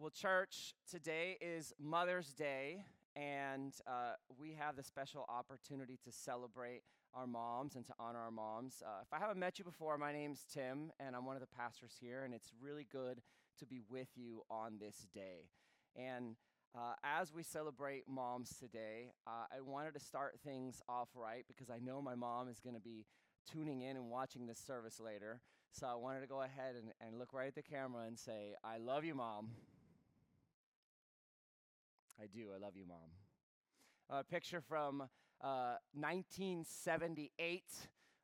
Well, church, today is Mother's Day, and uh, we have the special opportunity to celebrate our moms and to honor our moms. Uh, if I haven't met you before, my name's Tim, and I'm one of the pastors here, and it's really good to be with you on this day. And uh, as we celebrate moms today, uh, I wanted to start things off right because I know my mom is going to be tuning in and watching this service later. So I wanted to go ahead and, and look right at the camera and say, I love you, mom. I do. I love you, mom. A picture from uh, 1978.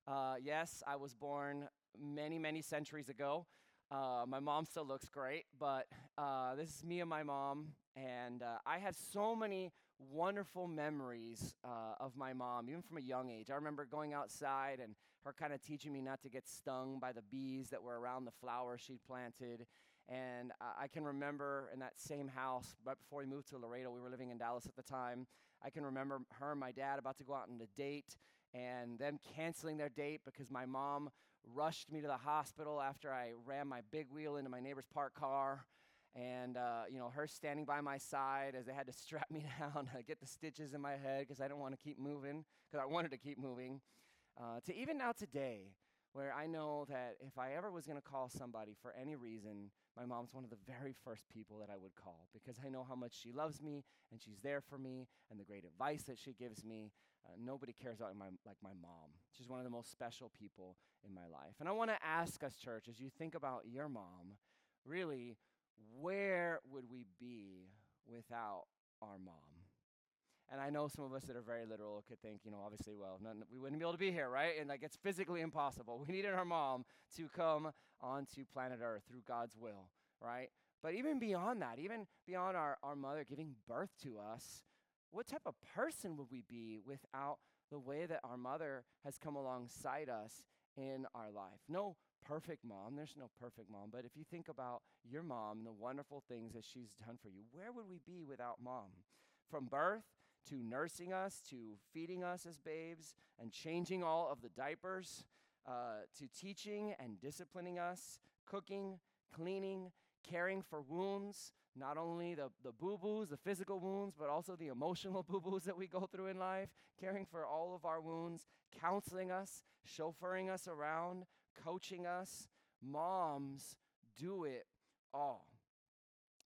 Uh, yes, I was born many, many centuries ago. Uh, my mom still looks great, but uh, this is me and my mom, and uh, I have so many wonderful memories uh, of my mom, even from a young age. I remember going outside and her kind of teaching me not to get stung by the bees that were around the flowers she'd planted. And I can remember in that same house, right before we moved to Laredo, we were living in Dallas at the time. I can remember her and my dad about to go out on a date and them canceling their date because my mom rushed me to the hospital after I ran my big wheel into my neighbor's parked car. And, uh, you know, her standing by my side as they had to strap me down, get the stitches in my head because I didn't want to keep moving, because I wanted to keep moving. Uh, to even now today, where I know that if I ever was going to call somebody for any reason, my mom's one of the very first people that I would call because I know how much she loves me and she's there for me and the great advice that she gives me. Uh, nobody cares about my, like my mom. She's one of the most special people in my life. And I want to ask us, church, as you think about your mom, really, where would we be without our mom? And I know some of us that are very literal could think, you know, obviously, well, none, we wouldn't be able to be here, right? And like it's physically impossible. We needed our mom to come onto planet Earth through God's will, right? But even beyond that, even beyond our, our mother giving birth to us, what type of person would we be without the way that our mother has come alongside us in our life? No perfect mom. There's no perfect mom. But if you think about your mom and the wonderful things that she's done for you, where would we be without mom? From birth to nursing us, to feeding us as babes, and changing all of the diapers, uh, to teaching and disciplining us, cooking, cleaning, caring for wounds, not only the, the boo boos, the physical wounds, but also the emotional boo boos that we go through in life, caring for all of our wounds, counseling us, chauffeuring us around, coaching us. Moms do it all.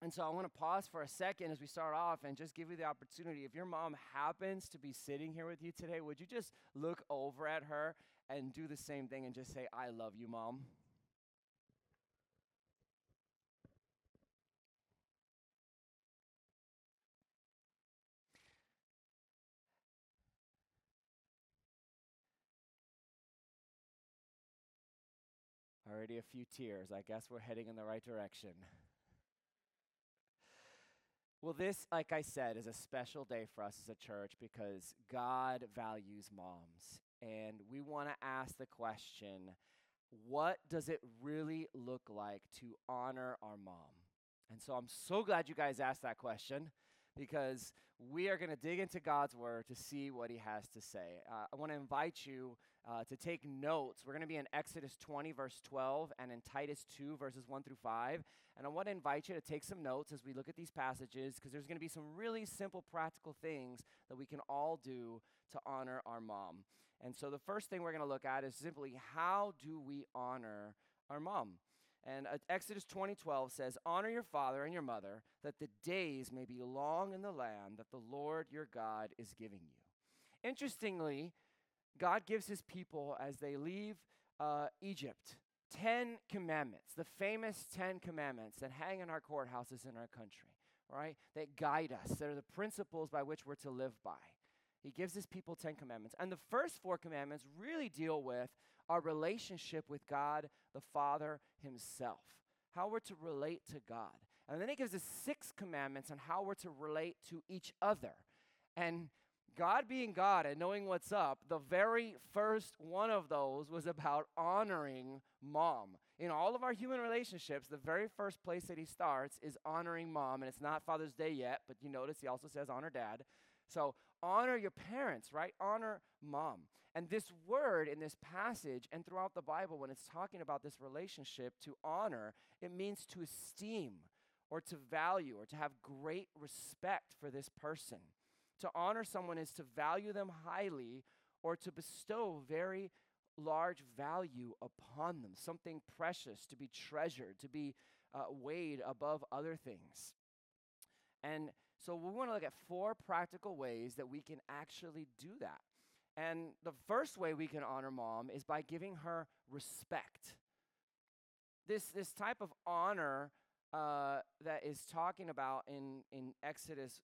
And so I want to pause for a second as we start off and just give you the opportunity. If your mom happens to be sitting here with you today, would you just look over at her and do the same thing and just say, I love you, mom? Already a few tears. I guess we're heading in the right direction. Well, this, like I said, is a special day for us as a church because God values moms. And we want to ask the question what does it really look like to honor our mom? And so I'm so glad you guys asked that question because we are going to dig into God's word to see what he has to say. Uh, I want to invite you uh, to take notes. We're going to be in Exodus 20, verse 12, and in Titus 2, verses 1 through 5. And I want to invite you to take some notes as we look at these passages because there's going to be some really simple, practical things that we can all do to honor our mom. And so the first thing we're going to look at is simply how do we honor our mom? And uh, Exodus 20:12 says, "Honor your father and your mother, that the days may be long in the land that the Lord your God is giving you." Interestingly, God gives his people as they leave uh, Egypt 10 commandments, the famous 10 commandments that hang in our courthouses in our country, right? That guide us. They're the principles by which we're to live by. He gives his people 10 commandments. And the first four commandments really deal with our relationship with God the Father himself, how we're to relate to God. And then he gives us six commandments on how we're to relate to each other. And God being God and knowing what's up, the very first one of those was about honoring mom. In all of our human relationships, the very first place that he starts is honoring mom. And it's not Father's Day yet, but you notice he also says honor dad. So honor your parents, right? Honor mom. And this word in this passage and throughout the Bible, when it's talking about this relationship to honor, it means to esteem or to value or to have great respect for this person. To honor someone is to value them highly or to bestow very large value upon them, something precious to be treasured, to be uh, weighed above other things. And so we want to look at four practical ways that we can actually do that. And the first way we can honor mom is by giving her respect. This, this type of honor uh, that is talking about in, in Exodus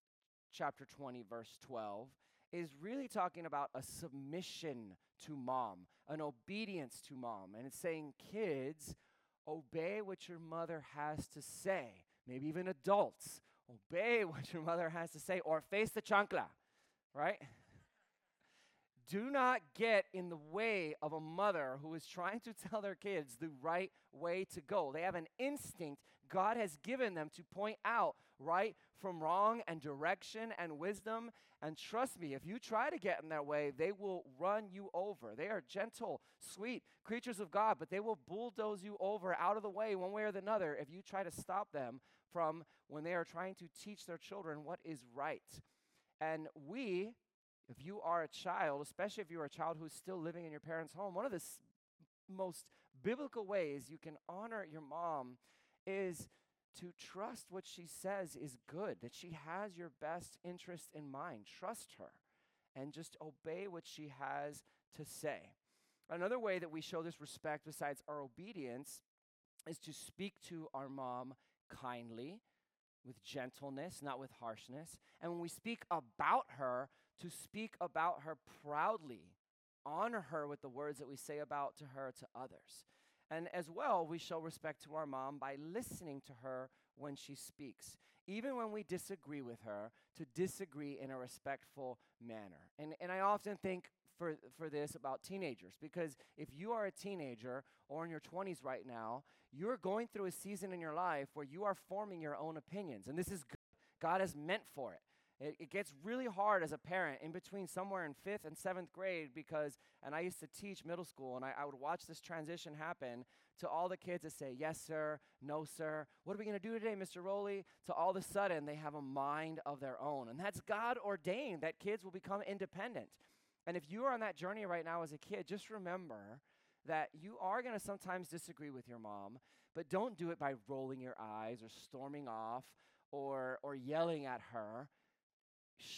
chapter 20, verse 12, is really talking about a submission to mom, an obedience to mom. And it's saying, kids, obey what your mother has to say. Maybe even adults, obey what your mother has to say or face the chancla, right? Do not get in the way of a mother who is trying to tell their kids the right way to go. They have an instinct God has given them to point out right from wrong and direction and wisdom. And trust me, if you try to get in their way, they will run you over. They are gentle, sweet creatures of God, but they will bulldoze you over out of the way one way or another if you try to stop them from when they are trying to teach their children what is right. And we, if you are a child, especially if you're a child who's still living in your parents' home, one of the most biblical ways you can honor your mom is to trust what she says is good, that she has your best interest in mind. Trust her and just obey what she has to say. Another way that we show this respect, besides our obedience, is to speak to our mom kindly, with gentleness, not with harshness. And when we speak about her, to speak about her proudly, honor her with the words that we say about to her to others. And as well, we show respect to our mom by listening to her when she speaks, even when we disagree with her, to disagree in a respectful manner. And, and I often think for, for this about teenagers, because if you are a teenager or in your 20s right now, you're going through a season in your life where you are forming your own opinions. And this is good. God has meant for it. It, it, gets really hard as a parent in between somewhere in fifth and seventh grade because, and I used to teach middle school, and I, I would watch this transition happen to all the kids that say, Yes, sir, no, sir. What are we going to do today, Mr. Rowley? To all of a sudden, they have a mind of their own. And that's God ordained that kids will become independent. And if you are on that journey right now as a kid, just remember that you are going to sometimes disagree with your mom, but don't do it by rolling your eyes or storming off or, or yelling at her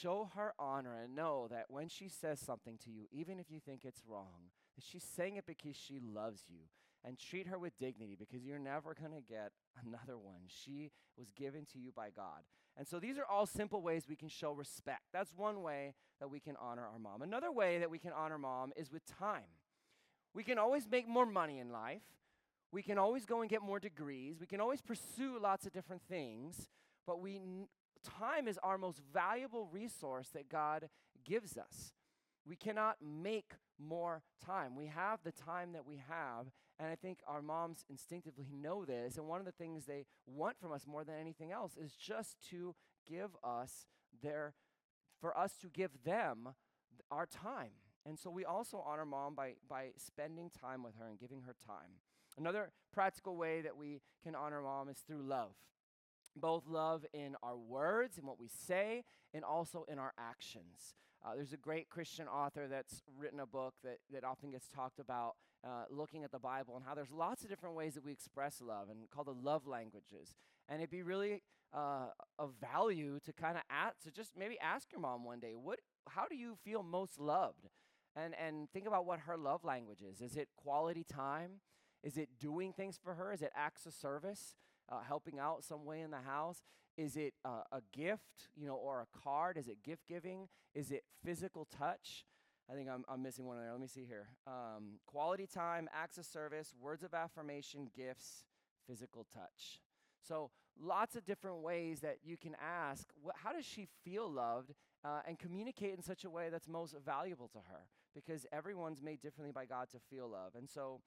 show her honor and know that when she says something to you, even if you think it's wrong, that she's saying it because she loves you. And treat her with dignity because you're never going to get another one. She was given to you by God. And so these are all simple ways we can show respect. That's one way that we can honor our mom. Another way that we can honor mom is with time. We can always make more money in life. We can always go and get more degrees. We can always pursue lots of different things, but we time is our most valuable resource that God gives us. We cannot make more time. We have the time that we have, and I think our moms instinctively know this. And one of the things they want from us more than anything else is just to give us their, for us to give them our time. And so we also honor mom by, by spending time with her and giving her time. Another practical way that we can honor mom is through love both love in our words and what we say, and also in our actions. Uh, there's a great Christian author that's written a book that, that often gets talked about uh, looking at the Bible and how there's lots of different ways that we express love and called the love languages. And it'd be really uh, of value to kind of ask, to just maybe ask your mom one day, what, how do you feel most loved? And, and think about what her love language is. Is it quality time? Is it doing things for her? Is it acts of service? Uh, helping out some way in the house? Is it uh, a gift, you know, or a card? Is it gift giving? Is it physical touch? I think I'm, I'm missing one there. Let me see here. Um, quality time, acts of service, words of affirmation, gifts, physical touch. So lots of different ways that you can ask, wh- how does she feel loved? Uh, and communicate in such a way that's most valuable to her because everyone's made differently by God to feel love. And so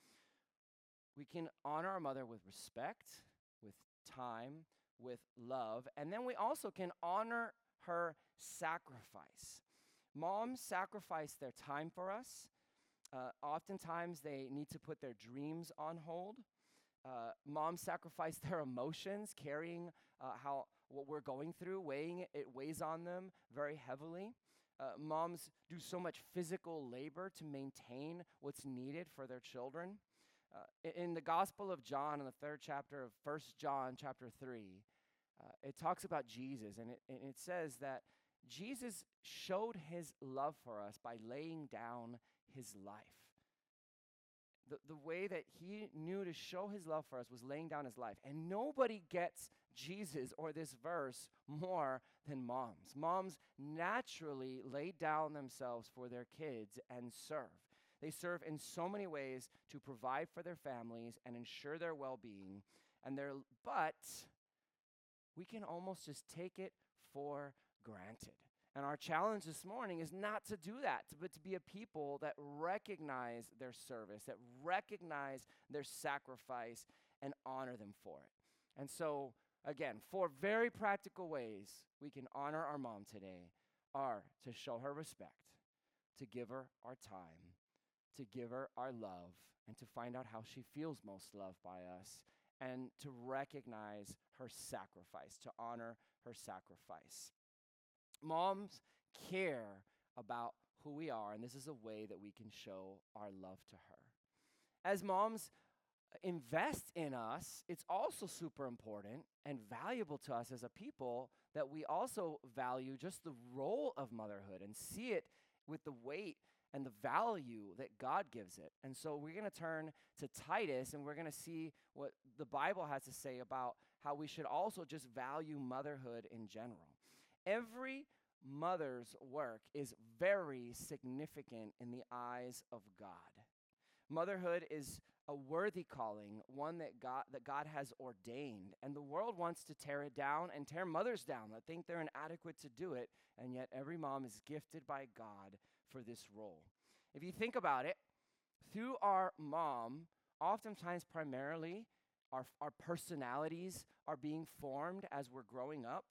we can honor our mother with respect, with time, with love. And then we also can honor her sacrifice. Moms sacrifice their time for us. Uh, oftentimes, they need to put their dreams on hold. Uh, moms sacrifice their emotions, carrying uh, how what we're going through, weighing it, it weighs on them very heavily. Uh, moms do so much physical labor to maintain what's needed for their children. Uh, in the Gospel of John, in the third chapter of First John, chapter 3, uh, it talks about Jesus, and it, and it says that Jesus showed his love for us by laying down his life. The, the way that he knew to show his love for us was laying down his life. And nobody gets Jesus or this verse more than moms. Moms naturally lay down themselves for their kids and serve. They serve in so many ways to provide for their families and ensure their well-being. And their but we can almost just take it for granted. And our challenge this morning is not to do that, but to be a people that recognize their service, that recognize their sacrifice, and honor them for it. And so, again, four very practical ways we can honor our mom today are to show her respect, to give her our time, to give her our love, and to find out how she feels most loved by us, and to recognize her sacrifice, to honor her sacrifice. Moms care about who we are, and this is a way that we can show our love to her. As moms invest in us, it's also super important and valuable to us as a people that we also value just the role of motherhood and see it with the weight and the value that God gives it. And so we're going to turn to Titus and we're going to see what the Bible has to say about how we should also just value motherhood in general. Every mother's work is very significant in the eyes of God. Motherhood is a worthy calling, one that God, that God has ordained. And the world wants to tear it down and tear mothers down that think they're inadequate to do it. And yet, every mom is gifted by God for this role. If you think about it, through our mom, oftentimes primarily, our, our personalities are being formed as we're growing up.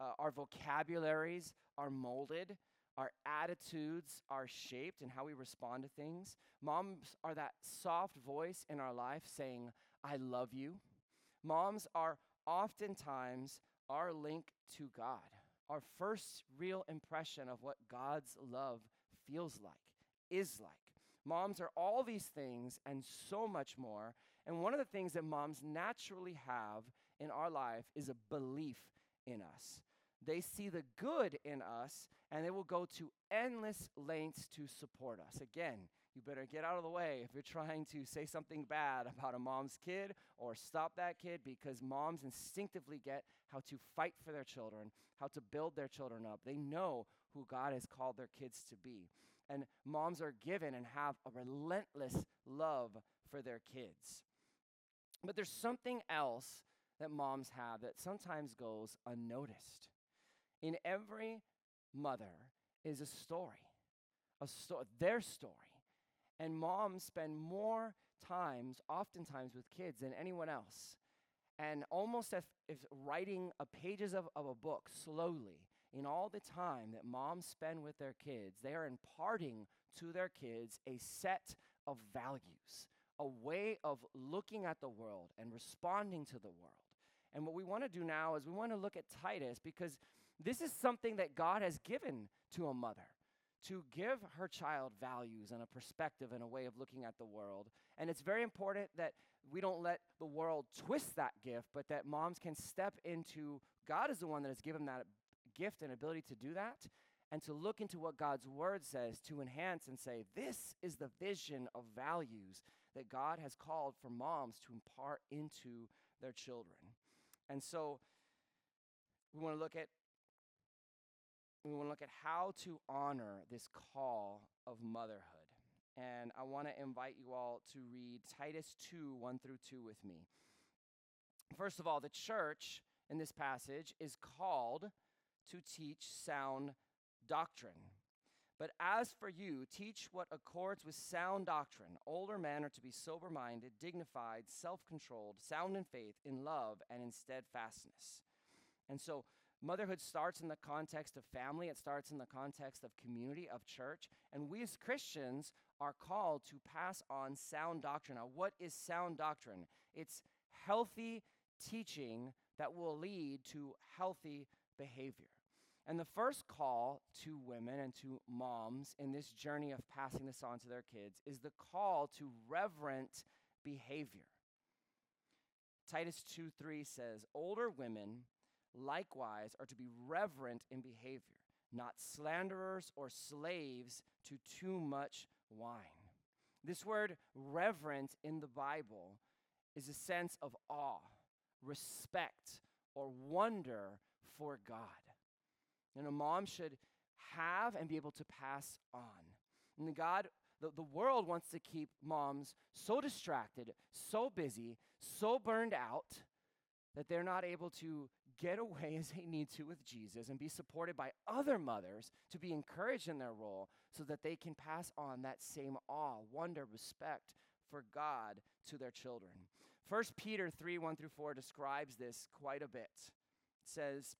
Uh, our vocabularies are molded. Our attitudes are shaped and how we respond to things. Moms are that soft voice in our life saying, I love you. Moms are oftentimes our link to God, our first real impression of what God's love feels like, is like. Moms are all these things and so much more. And one of the things that moms naturally have in our life is a belief in us. They see the good in us and they will go to endless lengths to support us. Again, you better get out of the way if you're trying to say something bad about a mom's kid or stop that kid because moms instinctively get how to fight for their children, how to build their children up. They know who God has called their kids to be. And moms are given and have a relentless love for their kids. But there's something else that moms have that sometimes goes unnoticed. In every mother is a story, a sto- their story. And moms spend more times, oftentimes, with kids than anyone else. And almost as if writing a pages of, of a book slowly, in all the time that moms spend with their kids, they are imparting to their kids a set of values, a way of looking at the world and responding to the world. And what we want to do now is we want to look at Titus because this is something that God has given to a mother to give her child values and a perspective and a way of looking at the world. And it's very important that we don't let the world twist that gift, but that moms can step into God is the one that has given that gift and ability to do that and to look into what God's word says to enhance and say, this is the vision of values that God has called for moms to impart into their children. And so we want to look at we want to look at how to honor this call of motherhood. And I want to invite you all to read Titus 2 1 through 2 with me. First of all, the church in this passage is called to teach sound doctrine. But as for you, teach what accords with sound doctrine. Older men are to be sober minded, dignified, self controlled, sound in faith, in love, and in steadfastness. And so, motherhood starts in the context of family, it starts in the context of community, of church. And we as Christians are called to pass on sound doctrine. Now, what is sound doctrine? It's healthy teaching that will lead to healthy behavior. And the first call to women and to moms in this journey of passing this on to their kids is the call to reverent behavior. Titus 2 3 says, Older women likewise are to be reverent in behavior, not slanderers or slaves to too much wine. This word reverent in the Bible is a sense of awe, respect, or wonder for God. And a mom should have and be able to pass on. And God, the, the world wants to keep moms so distracted, so busy, so burned out that they're not able to get away as they need to with Jesus and be supported by other mothers to be encouraged in their role so that they can pass on that same awe, wonder, respect for God to their children. 1 Peter 3 1 through 4 describes this quite a bit. It says,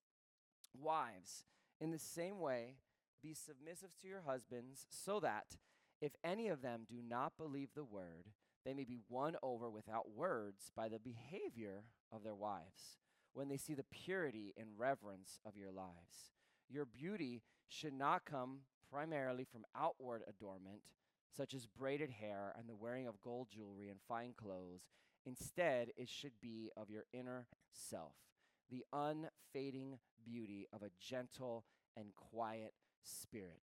Wives, in the same way, be submissive to your husbands, so that if any of them do not believe the word, they may be won over without words by the behavior of their wives when they see the purity and reverence of your lives. Your beauty should not come primarily from outward adornment, such as braided hair and the wearing of gold jewelry and fine clothes. Instead, it should be of your inner self, the unfading beauty of a gentle and quiet spirit,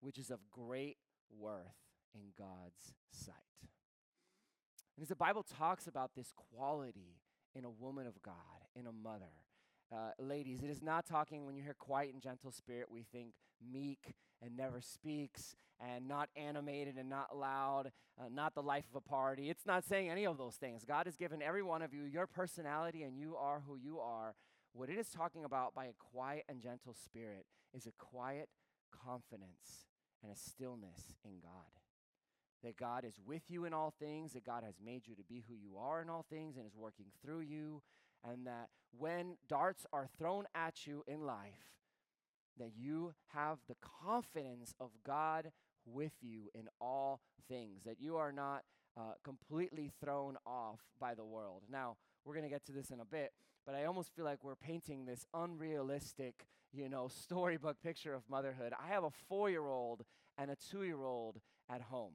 which is of great worth in God's sight. And as the Bible talks about this quality in a woman of God, in a mother, uh, ladies, it is not talking when you hear quiet and gentle spirit, we think meek and never speaks and not animated and not loud, uh, not the life of a party. It's not saying any of those things. God has given every one of you your personality and you are who you are. What it is talking about by a quiet and gentle spirit is a quiet confidence and a stillness in God. That God is with you in all things, that God has made you to be who you are in all things and is working through you, and that when darts are thrown at you in life, that you have the confidence of God with you in all things, that you are not uh, completely thrown off by the world. Now, we're going to get to this in a bit, but I almost feel like we're painting this unrealistic, you know, storybook picture of motherhood. I have a four year old and a two year old at home.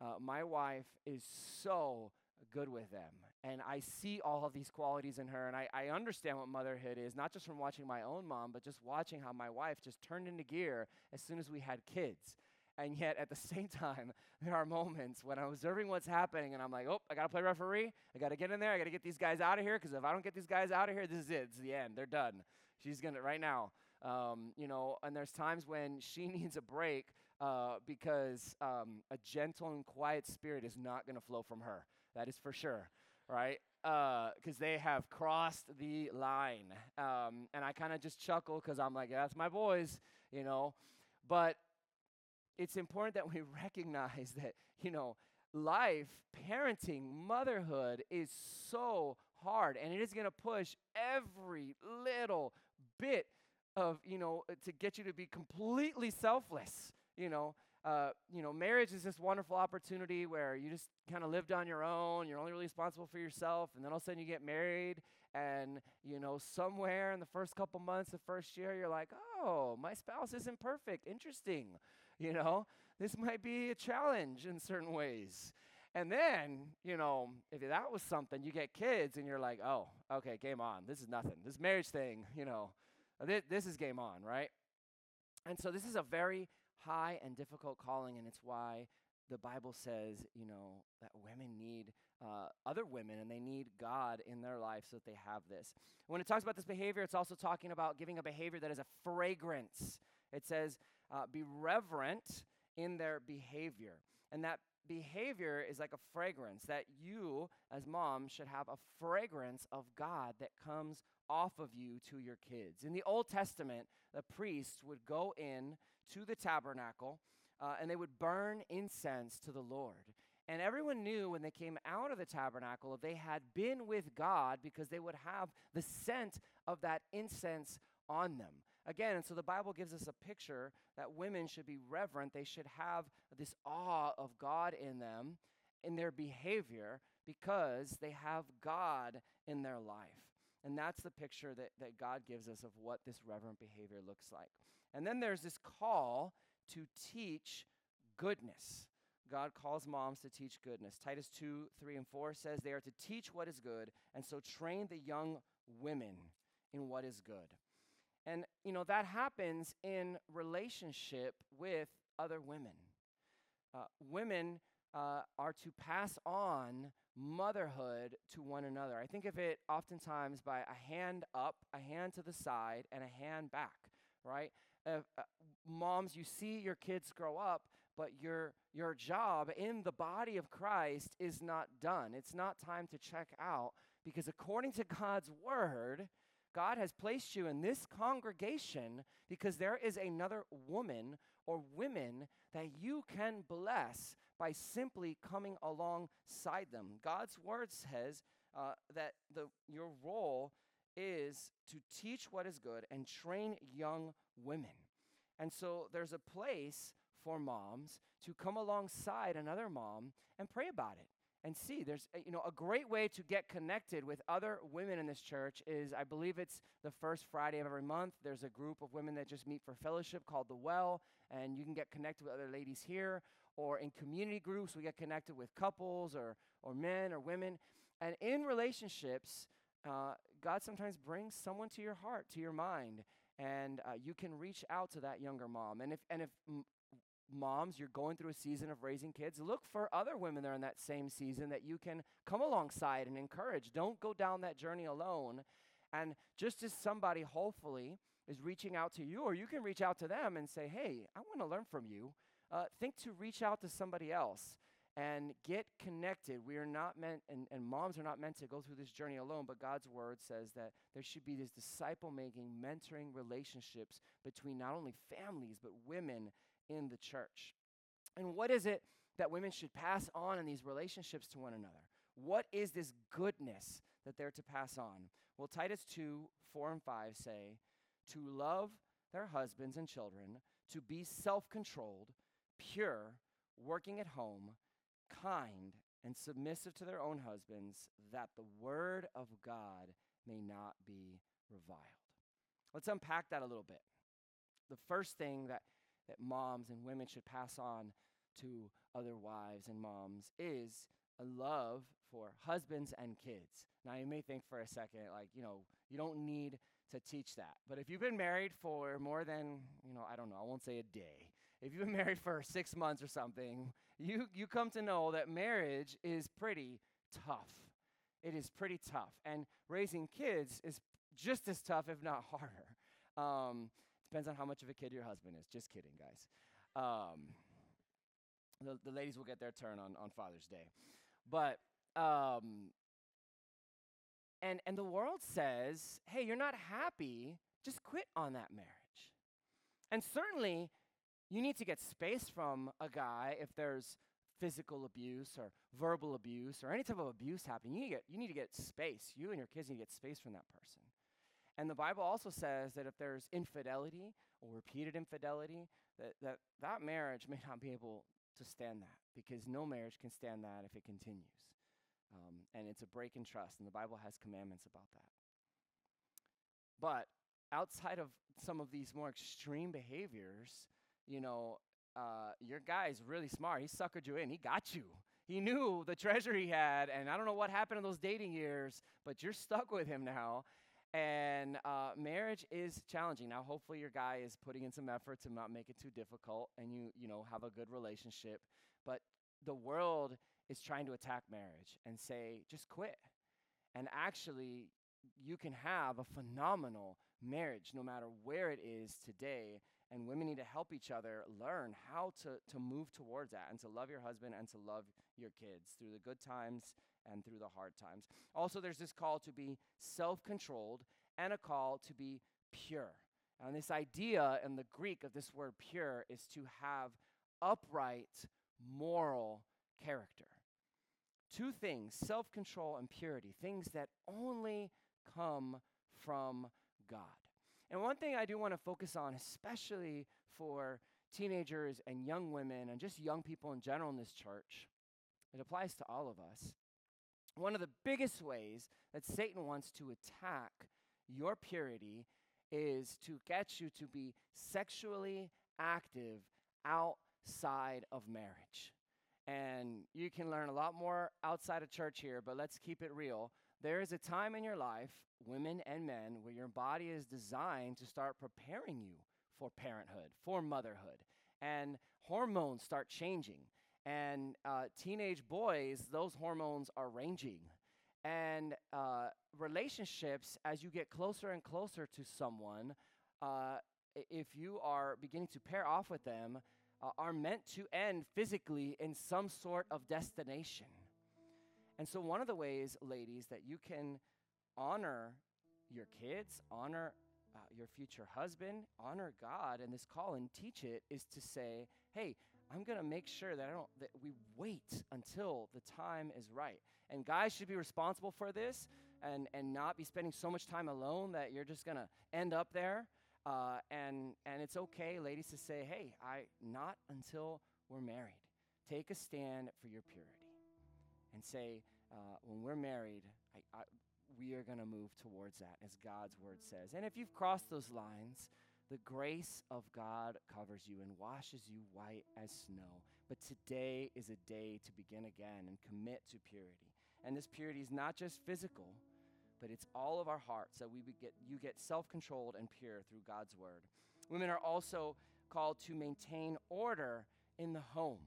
Uh, my wife is so good with them. And I see all of these qualities in her, and I, I understand what motherhood is, not just from watching my own mom, but just watching how my wife just turned into gear as soon as we had kids. And yet, at the same time, there are moments when I'm observing what's happening and I'm like, oh, I got to play referee. I got to get in there. I got to get these guys out of here because if I don't get these guys out of here, this is it. It's the end. They're done. She's to, right now. Um, you know, and there's times when she needs a break uh, because um, a gentle and quiet spirit is not going to flow from her. That is for sure, right? Because uh, they have crossed the line. Um, and I kind of just chuckle because I'm like, yeah, that's my boys, you know. But it's important that we recognize that, you know, life, parenting, motherhood is so hard and it is going to push every little bit of, you know, to get you to be completely selfless, you know. Uh, you know, marriage is this wonderful opportunity where you just kind of lived on your own. You're only really responsible for yourself, and then all of a sudden you get married, and you know, somewhere in the first couple months, the first year, you're like, "Oh, my spouse isn't perfect. Interesting." You know, this might be a challenge in certain ways. And then, you know, if that was something, you get kids, and you're like, "Oh, okay, game on. This is nothing. This marriage thing, you know, th- this is game on, right?" And so this is a very high and difficult calling, and it's why the Bible says, you know, that women need uh, other women and they need God in their life so that they have this. When it talks about this behavior, it's also talking about giving a behavior that is a fragrance. It says, uh, be reverent in their behavior. And that behavior is like a fragrance that you, as mom, should have a fragrance of God that comes off of you to your kids. In the Old Testament, the priests would go in to the tabernacle uh, and they would burn incense to the Lord. And everyone knew when they came out of the tabernacle they had been with God because they would have the scent of that incense on them. Again, and so the Bible gives us a picture that women should be reverent. They should have this awe of God in them, in their behavior, because they have God in their life. And that's the picture that, that God gives us of what this reverent behavior looks like. And then there's this call to teach goodness. God calls moms to teach goodness. Titus 2, 3, and 4 says they are to teach what is good, and so train the young women in what is good. And, you know, that happens in relationship with other women. Uh, women uh, are to pass on motherhood to one another. I think of it oftentimes by a hand up, a hand to the side, and a hand back, right? Uh, uh, moms, you see your kids grow up, but your, your job in the body of Christ is not done. It's not time to check out because according to God's word, God has placed you in this congregation because there is another woman or women that you can bless by simply coming alongside them. God's word says uh, that the, your role is to teach what is good and train young women. And so there's a place for moms to come alongside another mom and pray about it and see there's you know a great way to get connected with other women in this church is i believe it's the first friday of every month there's a group of women that just meet for fellowship called the well and you can get connected with other ladies here or in community groups we get connected with couples or or men or women and in relationships uh, god sometimes brings someone to your heart to your mind and uh, you can reach out to that younger mom and if and if m- moms, you're going through a season of raising kids, look for other women that are in that same season that you can come alongside and encourage. Don't go down that journey alone. And just as somebody hopefully is reaching out to you, or you can reach out to them and say, hey, I want to learn from you, uh, think to reach out to somebody else and get connected. We are not meant, and, and moms are not meant to go through this journey alone, but God's word says that there should be these disciple making, mentoring relationships between not only families, but women in the church. And what is it that women should pass on in these relationships to one another? What is this goodness that they're to pass on? Well, Titus 2 4 and 5 say, to love their husbands and children, to be self controlled, pure, working at home, kind, and submissive to their own husbands, that the word of God may not be reviled. Let's unpack that a little bit. The first thing that that moms and women should pass on to other wives and moms is a love for husbands and kids. Now, you may think for a second, like, you know, you don't need to teach that. But if you've been married for more than, you know, I don't know, I won't say a day. If you've been married for six months or something, you, you come to know that marriage is pretty tough. It is pretty tough. And raising kids is just as tough, if not harder. Um, Depends on how much of a kid your husband is. Just kidding, guys. Um, the, the ladies will get their turn on, on Father's Day. But, um, and, and the world says, hey, you're not happy, just quit on that marriage. And certainly, you need to get space from a guy if there's physical abuse or verbal abuse or any type of abuse happening. You need, to get, you need to get space. You and your kids need to get space from that person. And the Bible also says that if there's infidelity or repeated infidelity, that that, that marriage may not be able to stand that because no marriage can stand that if it continues. Um, and it's a break in trust, and the Bible has commandments about that. But outside of some of these more extreme behaviors, you know, uh, your guy's really smart. He suckered you in. He got you. He knew the treasure he had, and I don't know what happened in those dating years, but you're stuck with him now. And uh, marriage is challenging. Now, hopefully, your guy is putting in some effort to not make it too difficult, and you, you know, have a good relationship. But the world is trying to attack marriage and say, just quit. And actually, you can have a phenomenal marriage no matter where it is today. And women need to help each other learn how to, to move towards that and to love your husband and to love your kids through the good times and through the hard times. Also, there's this call to be self controlled and a call to be pure. And this idea in the Greek of this word pure is to have upright moral character. Two things self control and purity, things that only come from God. And one thing I do want to focus on, especially for teenagers and young women and just young people in general in this church, it applies to all of us, one of the biggest ways that Satan wants to attack your purity is to get you to be sexually active outside of marriage. And you can learn a lot more outside of church here, but let's keep it real. There is a time in your life, women and men, where your body is designed to start preparing you for parenthood, for motherhood. And hormones start changing. And uh, teenage boys, those hormones are ranging. And uh, relationships, as you get closer and closer to someone, uh, if you are beginning to pair off with them, uh, are meant to end physically in some sort of destination. And so, one of the ways, ladies, that you can honor your kids, honor uh, your future husband, honor God and this call and teach it is to say, hey, I'm going to make sure that I don't that we wait until the time is right. And guys should be responsible for this and and not be spending so much time alone that you're just going to end up there. Uh, and and it's okay, ladies, to say, hey, I not until we're married. Take a stand for your purity, and say, uh, when we're married, I, I, we are going to move towards that, as God's word says. And if you've crossed those lines, the grace of God covers you and washes you white as snow. But today is a day to begin again and commit to purity. And this purity is not just physical, but it's all of our hearts that we get you get self-controlled and pure through God's word. Women are also called to maintain order in the home,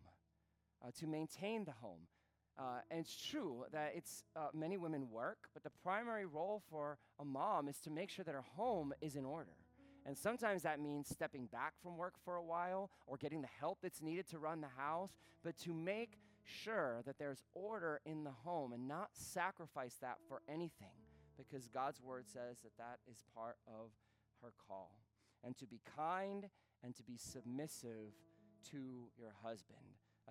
uh, to maintain the home. Uh, and it's true that it's uh, many women work, but the primary role for a mom is to make sure that her home is in order. And sometimes that means stepping back from work for a while or getting the help that's needed to run the house, but to make sure that there's order in the home and not sacrifice that for anything because God's word says that that is part of her call. And to be kind and to be submissive to your husband.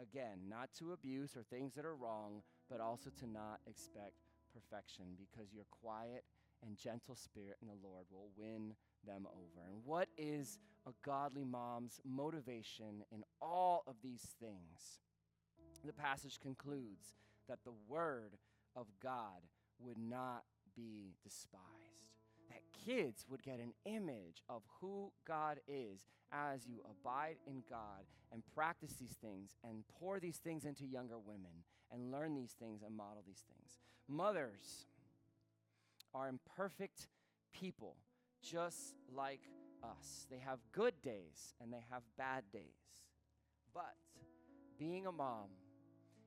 Again, not to abuse or things that are wrong, but also to not expect perfection because your quiet and gentle spirit in the Lord will win them over. And what is a godly mom's motivation in all of these things? The passage concludes that the word of God would not be despised. That kids would get an image of who God is as you abide in God and practice these things and pour these things into younger women and learn these things and model these things. Mothers are imperfect people just like us. They have good days and they have bad days. But being a mom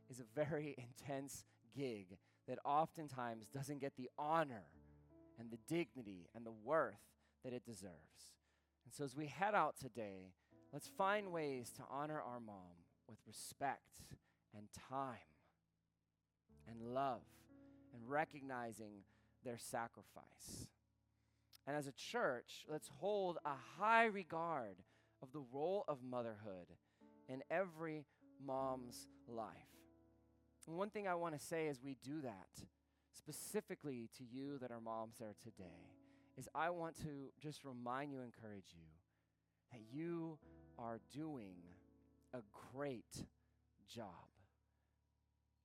is a very intense gig that oftentimes doesn't get the honor and the dignity and the worth that it deserves. And so, as we head out today, let's find ways to honor our mom with respect and time and love and recognizing their sacrifice. And as a church, let's hold a high regard of the role of motherhood in every mom's life. And one thing I want to say as we do that, specifically to you that are moms there today, is I want to just remind you, encourage you, that you are doing a great job.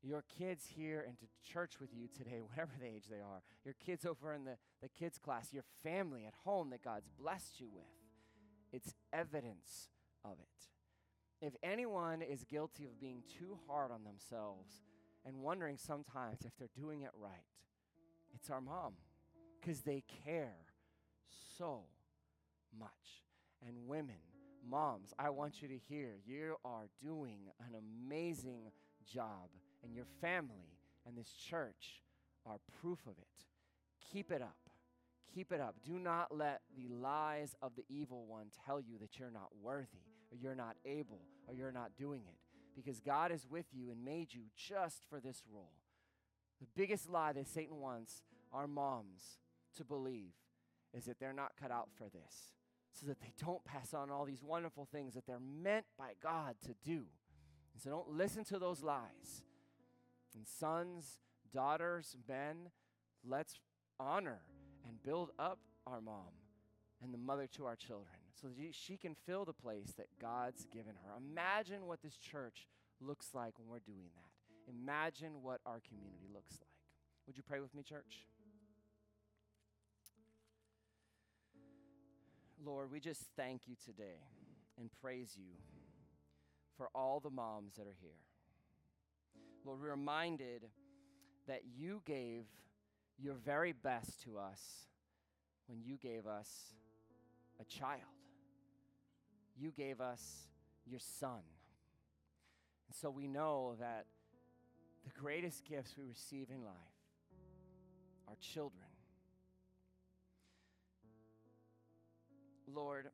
Your kids here and to church with you today, whatever the age they are, your kids over in the, the kids' class, your family at home that God's blessed you with, it's evidence of it. If anyone is guilty of being too hard on themselves, and wondering sometimes if they're doing it right. It's our mom because they care so much. And women, moms, I want you to hear you are doing an amazing job, and your family and this church are proof of it. Keep it up. Keep it up. Do not let the lies of the evil one tell you that you're not worthy, or you're not able, or you're not doing it because God is with you and made you just for this role. The biggest lie that Satan wants our moms to believe is that they're not cut out for this, so that they don't pass on all these wonderful things that they're meant by God to do. And so don't listen to those lies. And sons, daughters, men, let's honor and build up our mom and the mother to our children so that she can fill the place that God's given her. Imagine what this church looks like when we're doing that. Imagine what our community looks like. Would you pray with me, church? Lord, we just thank you today and praise you for all the moms that are here. Lord, we're reminded that you gave your very best to us when you gave us a child. You gave us your son. And so we know that the greatest gifts we receive in life are children. Lord,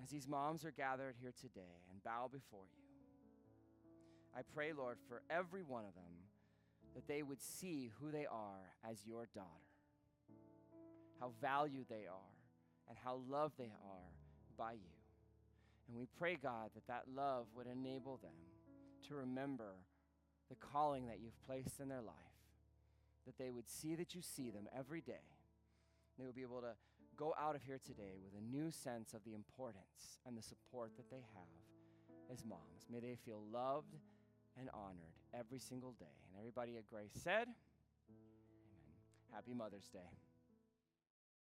as these moms are gathered here today and bow before you, I pray, Lord, for every one of them that they would see who they are as your daughter, how valued they are, and how loved they are by you. And we pray, God, that that love would enable them to remember the calling that you've placed in their life, that they would see that you see them every day. They would be able to go out of here today with a new sense of the importance and the support that they have as moms. May they feel loved and honored every single day. And everybody at Grace said, Amen. Happy Mother's Day.